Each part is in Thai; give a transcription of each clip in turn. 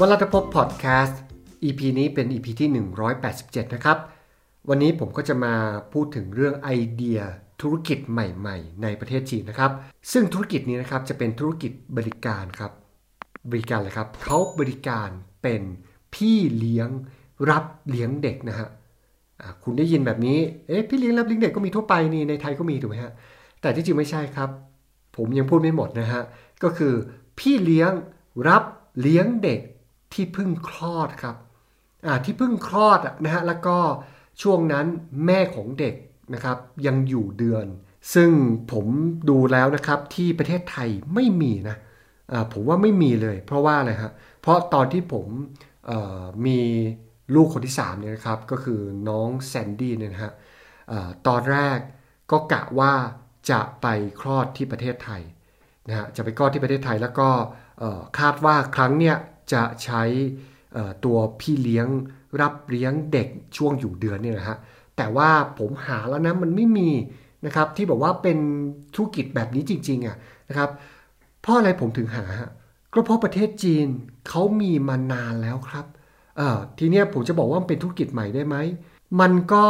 วัลตพบพอดแคสต์ EP นี้เป็น EP ที่ 187 นะครับ วันนี้ผมก็จะมาพูดถึงเรื่องไอเดียธุรกิจใหม่ ๆ ในประเทศจีนนะครับ ซึ่งธุรกิจนี้นะครับจะเป็นธุรกิจบริการครับ บริการเลยครับเขาบริการเป็นพี่เลี้ยงรับเลี้ยงเด็กนะฮะคุณได้ยินแบบนี้ เอ๊ะพี่เลี้ยงรับเลี้ยงเด็กก็มีทั่วไปนี่ในไทยก็มีถูกไหมฮะ แต่ที่จริงไม่ใช่ครับ ผมยังพูดไม่หมดนะฮะ ก็คือพี่เลี้ยงรับเลี้ยงเด็ก ที่เพิ่งคลอดครับที่เพิ่งคลอดนะฮะแล้วก็ช่วงนั้นแม่ของเด็กนะครับยังอยู่เดือน ซึ่งผมดูแล้วนะครับที่ประเทศไทยไม่มีนะผมว่าไม่มีเลย เพราะว่าอะไรฮะเพราะตอนที่ผมมีลูกคนที่3เนี่ยนะครับก็คือน้องแซนดี้เนี่ยนะฮะอาตอนแรกก็กะว่าจะไปคลอดที่ประเทศไทยนะฮะจะไปคลอดที่ประเทศไทยแล้วก็คาดว่าครั้งเนี้ย จะใช้ตัวพี่เลี้ยงรับเลี้ยงเด็กช่วงอยู่เดือนเนี่ยนะฮะแต่ว่าผมหาแล้วนะมันไม่มีนะครับที่บอกว่าเป็นธุรกิจแบบนี้จริงๆอะนะครับเพราะอะไรผมถึงหาก็เพราะประเทศจีนเขามีมานานแล้วครับเออทีเนี้ยผมจะบอกว่ามันเป็นธุรกิจใหม่ได้ไหมมันก็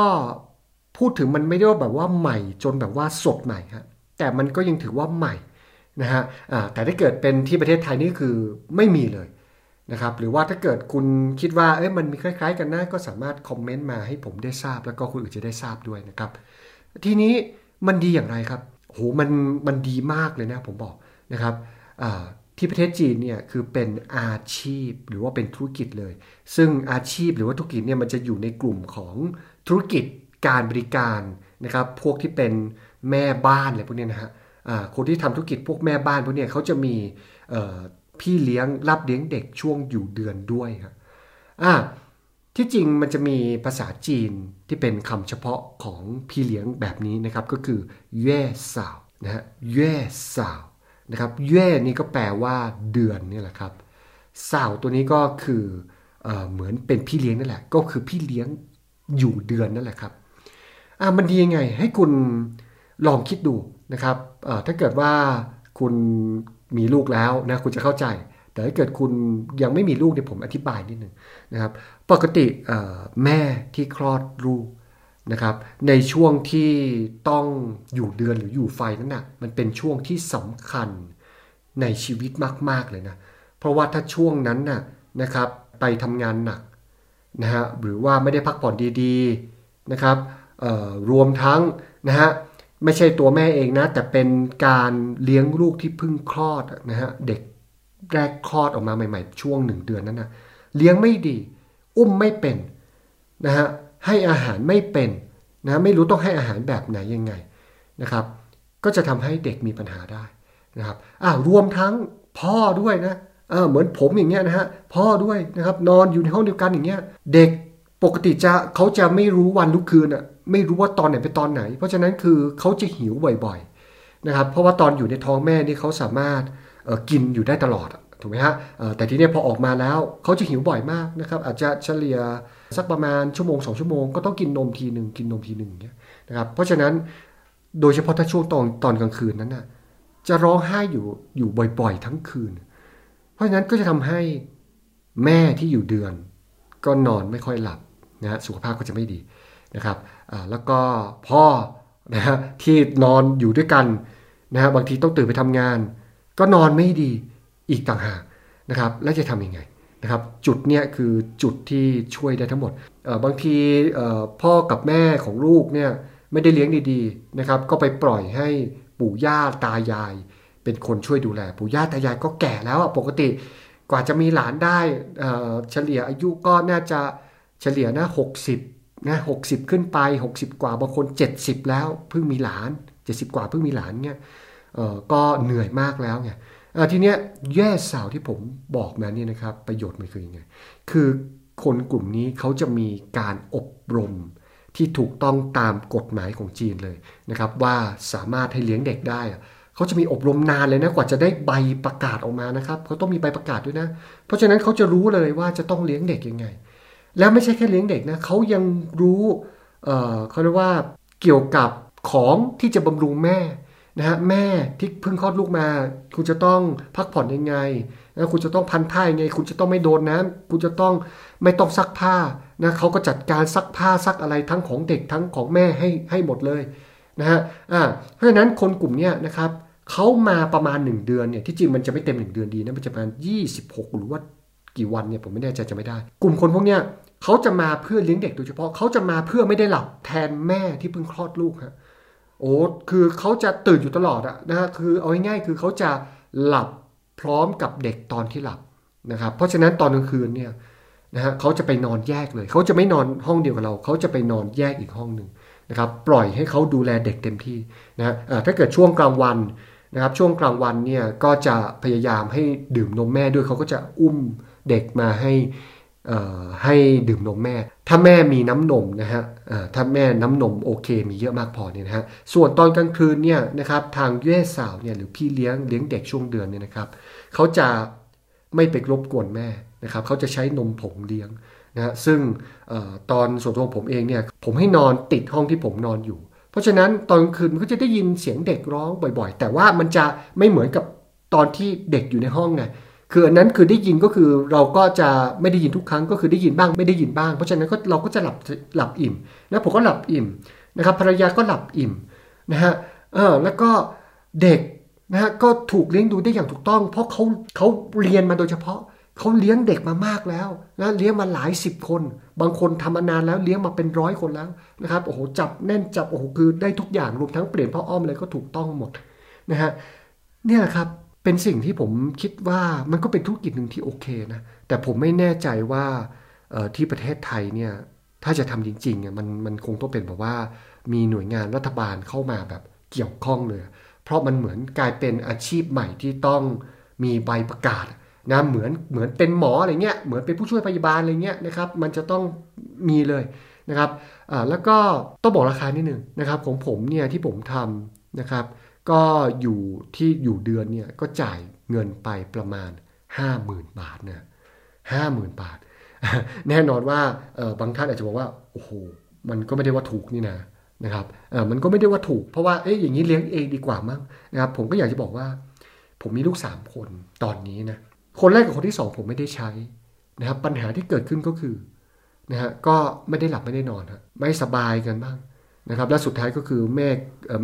พูดถึงมันไม่ได้ว่าแบบว่าใหม่จนแบบว่าสดใหม่ฮะแต่มันก็ยังถือว่าใหม่นะฮะอ่าแต่ถ้าเกิดเป็นที่ประเทศไทยนี่คือไม่มีเลย นะครับหรือว่าถ้าเกิดคุณคิดว่าเอ้ยมันมีคล้าย ๆ กันนะก็สามารถคอมเมนต์มาให้ผมได้ทราบ แล้วก็คนอื่นจะได้ทราบด้วยนะครับทีนี้มันดีอย่างไรครับโหมันมันดีมากเลยนะผมบอกนะครับที่ประเทศจีนเนี่ยคือเป็นอาชีพหรือว่าเป็นธุรกิจเลย ซึ่งอาชีพหรือว่าธุรกิจเนี่ยมันจะอยู่ในกลุ่มของธุรกิจการบริการนะครับพวกที่เป็นแม่บ้านอะไรพวกนี้นะฮะคนที่ทำธุรกิจพวกแม่บ้านพวกเนี้ยเขาจะมี พี่เลี้ยงรับเลี้ยงเด็กช่วงอยู่เดือนด้วยครับอ่าที่จริงมันจะมีภาษาจีนที่เป็นคำเฉพาะของพี่เลี้ยงแบบนี้นะครับ ก็คือเย่สาวนะฮะเย่สาวนะครับเย่นี่ก็แปลว่าเดือนนี่แหละครับสาวตัวนี้ก็คือเออเหมือนเป็นพี่เลี้ยงนั่นแหละ ก็คือพี่เลี้ยงอยู่เดือนนั่นแหละครับอ่ามันดียังไงให้คุณลองคิดดูนะครับถ้าเกิดว่าคุณ มีลูกแล้วนะคุณจะเข้าใจ แต่ถ้าเกิดคุณยังไม่มีลูกเนี่ยผมอธิบายนิดนึงนะครับ ปกติแม่ที่คลอดลูกนะครับ ในช่วงที่ต้องอยู่เดือนหรืออยู่ไฟนั้นนะ่ะมันเป็นช่วงที่สำคัญในชีวิตมาก ๆ เลยนะ เพราะว่าถ้าช่วงนั้นน่ะนะครับไปทำงานหนักนะฮะหรือว่าไม่ได้พักผ่อนดี ๆ นะครับรวมทั้งนะฮะ ไม่ใช่ตัวแม่เองนะ แต่เป็นการเลี้ยงลูกที่เพิ่งคลอดนะฮะเด็กแรกคลอดออกมาใหม่ ๆ ช่วงหนึ่งเดือนนั้นนะเลี้ยงไม่ดี อุ้มไม่เป็นนะฮะให้อาหารไม่เป็นนะไม่รู้ต้องให้อาหารแบบไหนยังไงนะครับ ก็จะทำให้เด็กมีปัญหาได้นะครับอ่ารวมทั้งพ่อด้วยนะเออเหมือนผมอย่างเงี้ยนะฮะพ่อด้วยนะครับนอนอยู่ในห้องเดียวกันอย่างเงี้ยเด็ก ปกติจะเขาจะไม่รู้วันทุกคืนอะไม่รู้ว่าตอนไหนเป็นตอนไหน เพราะฉะนั้นคือเขาจะหิวบ่อยๆนะครับเพราะว่าตอนอยู่ในท้องแม่นี่เขาสามารถกินอยู่ได้ตลอดถูกไหมฮะแต่ทีเนี้ยพอออกมาแล้วเขาจะหิวบ่อยมากนะครับอาจจะเฉลี่ยสักประมาณชั่วโมงสองชั่วโมงก็ต้องกินนมทีหนึ่งกินนมทีหนึ่งเงี้ยนะครับเพราะฉะนั้นโดยเฉพาะถ้าช่วงตอนตอนกลางคืนนั้นน่ะจะร้องไห้อยู่อยู่บ่อยๆ ทั้งคืน เพราะฉะนั้นก็จะทำให้แม่ที่อยู่เดือน ก็นอนไม่ค่อยหลับ นะฮะสุขภาพก็จะไม่ดีนะครับแล้วก็พ่อนะฮะที่นอนอยู่ด้วยกันนะฮะบางทีต้องตื่นไปทำงาน ก็นอนไม่ดีอีกต่างหากนะครับแล้วจะทำยังไงนะครับจุดเนี้ยคือจุดที่ช่วยได้ทั้งหมดบางทีพ่อกับแม่ของลูกเนี่ยไม่ได้เลี้ยงดีๆนะครับก็ไปปล่อยให้ปู่ย่าตายาย เป็นคนช่วยดูแล ปู่ย่าตายายก็แก่แล้วปกติกว่าจะมีหลานได้เฉลี่ยอายุก็น่าจะ เฉลี่ยนะ60นะ60ขึ้นไป60กว่าบางคน70แล้วเพิ่งมีหลาน70กว่าเพิ่งมีหลานเนี่ยเออก็เหนื่อยมากแล้วไงอ่าทีเนี้ยแย่สาวที่ผมบอกมาเนี่ยนะครับ ประโยชน์มันคือยังไง คือคนกลุ่มนี้เขาจะมีการอบรมที่ถูกต้องตามกฎหมายของจีนเลยนะครับ ว่าสามารถให้เลี้ยงเด็กได้เขาจะมีอบรมนานเลยนะกว่าจะได้ใบประกาศออกมานะครับเขาต้องมีใบประกาศด้วยนะ เพราะฉะนั้นเขาจะรู้เลยว่าจะต้องเลี้ยงเด็กยังไง แล้วไม่ใช่แค่เลี้ยงเด็กนะเขายังรู้เเขาเรียกว่าเกี่ยวกับของที่จะบำรุงแม่นะฮะแม่ที่เพิ่งคลอดลูกมา คุณจะต้องพักผ่อนยังไงนะคุณจะต้องพันท่ายังไง คุณจะต้องไม่โดนน้ำคุณจะต้องไม่ต้องซักผ้านะเขาก็จัดการซักผ้าซักอะไรทั้งของเด็กทั้งของแม่ให้ให้หมดเลยนะฮะอ่าเพราะฉะนั้นคนกลุ่มนี้นะครับเขามาประมาณ 1 เดือนเนี่ยที่จริงมันจะไม่เต็ม 1 เดือนดีนะมันจะประมาณ 26 หรือว่า กี่วันเนี่ยผมไม่แน่ใจจะไม่ได้ กลุ่มคนพวกเนี้ยเขาจะมาเพื่อเลี้ยงเด็กโดยเฉพาะเขาจะมาเพื่อไม่ได้หลับแทนแม่ที่เพิ่งคลอดลูกฮะโอ้คือเขาจะตื่นอยู่ตลอดอะนะฮะคือเอาง่ายๆคือเขาจะหลับพร้อมกับเด็กตอนที่หลับนะครับเพราะฉะนั้นตอนกลางคืนเนี่ยนะฮะเขาจะไปนอนแยกเลย เขาจะไม่นอนห้องเดียวกับเรา เขาจะไปนอนแยกอีกห้องหนึ่งนะครับปล่อยให้เขาดูแลเด็กเต็มที่นะฮะถ้าเกิดช่วงกลางวันนะครับช่วงกลางวันเนี่ยก็จะพยายามให้ดื่มนมแม่ด้วยเขาก็จะอุ้ม เด็กมาให้ให้ดื่มนมแม่ ถ้าแม่มีน้ำนมนะฮะถ้าแม่น้ำนมโอเค มีเยอะมากพอเนี่ยนะฮะ ส่วนตอนกลางคืนเนี่ยนะครับทางแย่สาวเนี่ยหรือพี่เลี้ยงเลี้ยงเด็กช่วงเดือนเนี่ยนะครับเขาจะไม่ไปรบกวนแม่นะครับเขาจะใช้นมผงเลี้ยงนะฮะซึ่งอตอนส่วนตัวผมเองเนี่ยผมให้นอนติดห้องที่ผมนอนอยู่ เพราะฉะนั้นตอนคืนมันก็จะได้ยินเสียงเด็กร้องบ่อยๆ แต่ว่ามันจะไม่เหมือนกับตอนที่เด็กอยู่ในห้องไง คืออันนั้นคือได้ยินก็คือเราก็จะไม่ได้ยินทุกครั้งก็คือได้ยินบ้างไม่ได้ยินบ้าง เพราะฉะนั้นก็เราก็จะหลับหลับอิ่มนะผมก็หลับอิ่มนะครับภรรยาก็หลับอิ่มนะฮะเออแล้วก็เด็กนะฮะก็ถูกเลี้ยงดูได้อย่างถูกต้อง เพราะเขาเขาเรียนมาโดยเฉพาะเขาเลี้ยงเด็กมามากแล้วนะเลี้ยงมาหลายสิบคน บางคนทำมานานแล้วเลี้ยงมาเป็นร้อยคนแล้วนะครับโอ้โหจับแน่นจับโอ้โหคือได้ทุกอย่างรวมทั้งเปลี่ยนพ่ออ้อมอะไรก็ถูกต้องหมดนะฮะเนี่ยครับ เป็นสิ่งที่ผมคิดว่ามันก็เป็นธุรกิจหนึ่งที่โอเคนะ แต่ผมไม่แน่ใจว่าที่ประเทศไทยเนี่ยถ้าจะทำจริงๆมันมันคงต้องเป็นแบบว่ามีหน่วยงานรัฐบาลเข้ามาแบบเกี่ยวข้องเลย เพราะมันเหมือนกลายเป็นอาชีพใหม่ที่ต้องมีใบประกาศนะเหมือนเหมือนเป็นหมออะไรเงี้ยเหมือนเป็นผู้ช่วยพยาบาลอะไรเงี้ยนะครับมันจะต้องมีเลยนะครับแล้วก็ต้องบอกราคานิดหนึ่งนะครับของผมเนี่ยที่ผมทำนะครับ ก็อยู่ที่อยู่เดือนเนี่ยก็จ่ายเงินไปประมาณ 50,000 บาทนะห้าหมื่นบาท แน่นอนว่าบางท่านอาจจะบอกว่าโอ้โหมันก็ไม่ได้ว่าถูกนี่นะนะครับมันก็ไม่ได้ว่าถูกเพราะว่าเอ๊ะอย่างนี้เลี้ยงเองดีกว่ามั้งนะครับผมก็อยากจะบอกว่า ผมมีลูกสามคนตอนนี้นะคนแรกกับคนที่สองผมไม่ได้ใช้นะครับปัญหาที่เกิดขึ้นก็คือนะฮะก็ไม่ได้หลับไม่ได้นอนฮะไม่สบายกันบ้างนะครับ และสุดท้ายก็คือแม่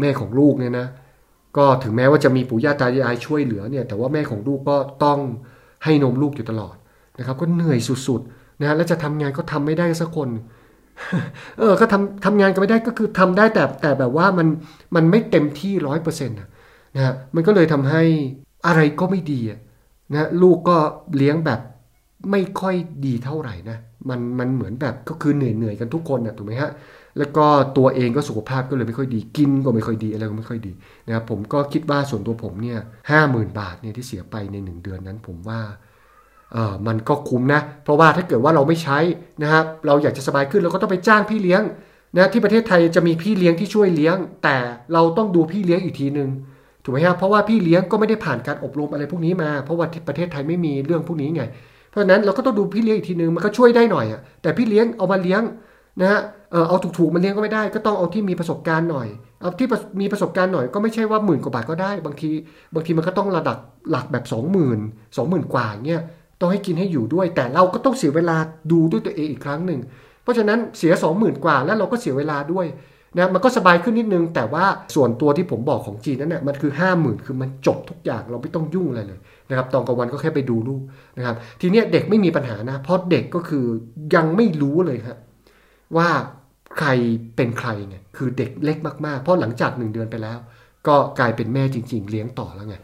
แม่ของลูกเนี่ยนะ ก็ถึงแม้ว่าจะมีปู่ย่าตายายช่วยเหลือเนี่ยแต่ว่าแม่ของลูกก็ต้องให้นมลูกอยู่ตลอดนะครับก็เหนื่อยสุดๆนะฮะแล้วจะทำงานก็ทำไม่ได้สักคนเออก็ทำทำงานก็ไม่ได้ก็คือทำได้แต่แต่แบบว่ามันมันไม่เต็มที่ร้อยเปอร์เซ็นต์นะฮะมันก็เลยทำให้อะไรก็ไม่ดีนะลูกก็เลี้ยงแบบไม่ค่อยดีเท่าไหร่นะมันมันเหมือนแบบก็คือเหนื่อยเหนื่อยกันทุกคนนะถูกไหมฮะ แล้วก็ตัวเองก็สุขภาพก็เลยไม่ค่อยดีกินก็ไม่ค่อยดีอะไรก็ไม่ค่อยดีนะครับผมก็คิดว่าส่วนตัวผมเนี่ยห้าหมื่นบาทเนี่ยที่เสียไปในหนึ่งเดือนนั้นผมว่าเออมันก็คุ้มนะ เพราะว่าถ้าเกิดว่าเราไม่ใช้นะครับเราอยากจะสบายขึ้นเราก็ต้องไปจ้างพี่เลี้ยงนะที่ประเทศไทยจะมีพี่เลี้ยงที่ช่วยเลี้ยง แต่เราต้องดูพี่เลี้ยงอีกทีหนึ่งถูกไหมครับเพราะว่าพี่เลี้ยงก็ไม่ได้ผ่านการอบรมอะไรพวกนี้มา เพราะว่าประเทศไทยไม่มีเรื่องพวกนี้ไง เพราะฉะนั้นเราก็ต้องดูพี่เลี้ยงอีกทีหนึ่งมันก็ช่วยได้หน่อยอะแต่พี่เลี้ยงเอามาเลี้ยง นะฮะเอาถูกๆมันเลี้ยงก็ไม่ได้ ก็ต้องเอาที่มีประสบการณ์หน่อย เอาที่มีประสบการณ์หน่อยก็ไม่ใช่ว่าหมื่นกว่าบาทก็ได้ บางที บางทีมันก็ต้องระดับหลักแบบสองหมื่นสองหมื่นกว่าเงี้ยต้องให้กินให้อยู่ด้วย แต่เราก็ต้องเสียเวลาดูด้วยตัวเองอีกครั้งหนึ่ง เพราะฉะนั้นเสียสองหมื่นกว่าแล้วเราก็เสียเวลาด้วยนะมันก็สบายขึ้นนิดนึง แต่ว่าส่วนตัวที่ผมบอกของจีนนั้นเนี่ยมันคือห้าหมื่นคือมันจบทุกอย่างเราไม่ต้องยุ่งอะไรเลยนะครับตอนกลางวันก็แค่ไปดูลูกนะครับทีนี้เด็กไม่มีปัญหานะเพราะเด็กก็คือยังไม่รู้เลยครับ ว่าใครเป็นใครไงคือเด็กเล็กมากๆ เพราะหลังจากหนึ่งเดือนไปแล้ว ก็กลายเป็นแม่จริง ๆ เลี้ยงต่อแล้วไง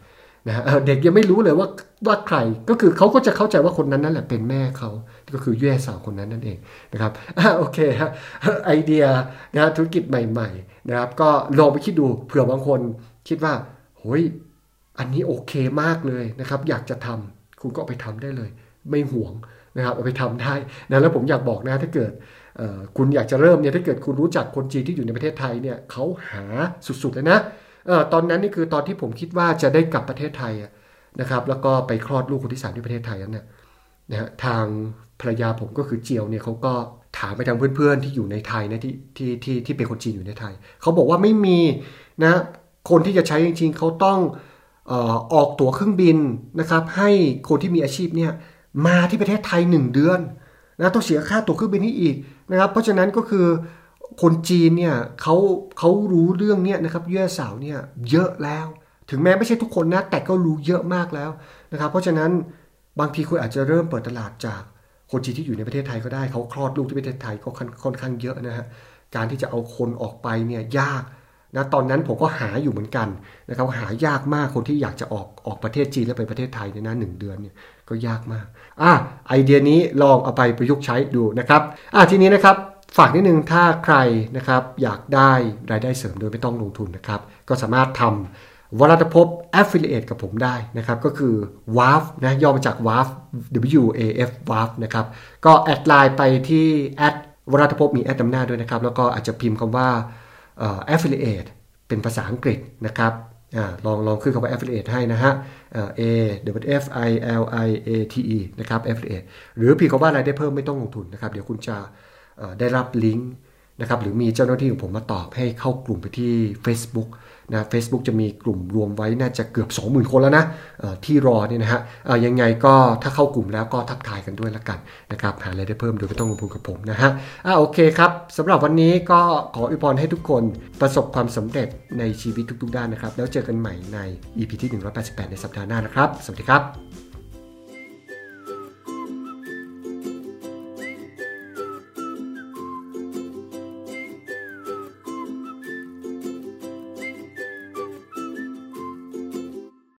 นะเด็กยังไม่รู้เลยว่าว่าใครก็คือเขาก็จะเข้าใจว่าคนนั้นนั่นแหละเป็นแม่เขาก็คือแย่สาวคนนั้นนั่นเองนะครับโอเคฮะไอเดียนะธุรกิจใหม่ ๆ นะครับ ก็ลองไปคิดดูเผื่อบางคนคิดว่าเฮ้ยอันนี้โอเคมากเลยนะครับ อยากจะทำคุณก็ไปทำได้เลย ไม่ห่วงนะครับเอาไปทำได้นะแล้วผมอยากบอกนะถ้าเกิด คุณอยากจะเริ่มเนี่ยถ้าเกิดคุณรู้จักคนจีนที่อยู่ในประเทศไทยเนี่ยเขาหาสุดๆเลยนะตอนนั้นนี่คือตอนที่ผมคิดว่าจะได้กลับประเทศไทยนะครับแล้วก็ไปคลอดลูกคนที่สามที่ประเทศไทยนั้นนะฮะทางภรรยาผมก็คือเจียวเนี่ยเขาก็ถามไปทางเพื่อนๆที่อยู่ในไทยนะที่ที่ที่ที่เป็นคนจีนอยู่ในไทยเขาบอกว่าไม่มีนะคนที่จะใช้จริงๆเขาต้องออกตั๋วเครื่องบินนะครับให้คนที่มีอาชีพเนี่ยมาที่ประเทศไทย 1 เดือน นะต้องเสียค่าตั๋วเครื่องบินให้อีกนะครับ เพราะฉะนั้นก็คือคนจีนเนี่ยเขาเขารู้เรื่องเนี้ยนะครับเยื่อสาวเนี่ยเยอะแล้ว ถึงแม้ไม่ใช่ทุกคนนะแต่ก็รู้เยอะมากแล้วนะครับ เพราะฉะนั้นบางทีคุณอาจจะเริ่มเปิดตลาดจากคนจีนที่อยู่ในประเทศไทยก็ได้เขาคลอดลูกที่ประเทศไทยก็ค่อนข้างเยอะนะฮะการที่จะเอาคนออกไปเนี่ยยากนะตอนนั้นผมก็หาอยู่เหมือนกันนะครับหายากมากคนที่อยากจะออกออกประเทศจีนแล้วไปประเทศไทยเนี่ยนะหนึ่งเดือนเนี่ย ก็ยากมากอะไอเดียนี้ลองเอาไปประยุกต์ใช้ดูนะครับอะทีนี้นะครับฝากนิดนึงถ้าใครนะครับอยากได้รายได้เสริมโดยไม่ต้องลงทุนนะครับ ก็สามารถทำวรัตภพ affiliate กับผมได้นะครับ ก็คือ WAF นะย่อมาจาก WAF W A F WAF นะครับ ก็แอดไลน์ไปที่แอดวรัตภพมีแอดนำหน้าด้วยนะครับ แล้วก็อาจจะพิมพ์คำว่า affiliate เป็นภาษาอังกฤษนะครับ ลองลองขึ้นคำว่า affiliate ให้นะฮะ A W F I L I A T E นะครับ affiliate หรือพิมพ์คำว่าอะไรได้เพิ่มไม่ต้องลงทุนนะครับ เดี๋ยวคุณจะได้รับลิงก์นะครับ หรือมีเจ้าหน้าที่ของผมมาตอบให้เข้ากลุ่มไปที่ Facebook นะ Facebook จะมีกลุ่มรวมไว้น่าจะเกือบ 20,000 คนแล้วนะที่รอเนี่ยนะฮะยังไงก็ถ้าเข้ากลุ่มแล้วก็ทักทายกันด้วยละกันนะครับหาอะไรได้เพิ่มโดยไม่ต้องลงทุนกับผมนะฮะอ่าโอเคครับสำหรับวันนี้ก็ขออวยพรให้ทุกคนประสบความสำเร็จในชีวิตทุกๆด้านนะครับ แล้วเจอกันใหม่ใน EP ที่ 188 ในสัปดาห์หน้านะครับ สวัสดีครับ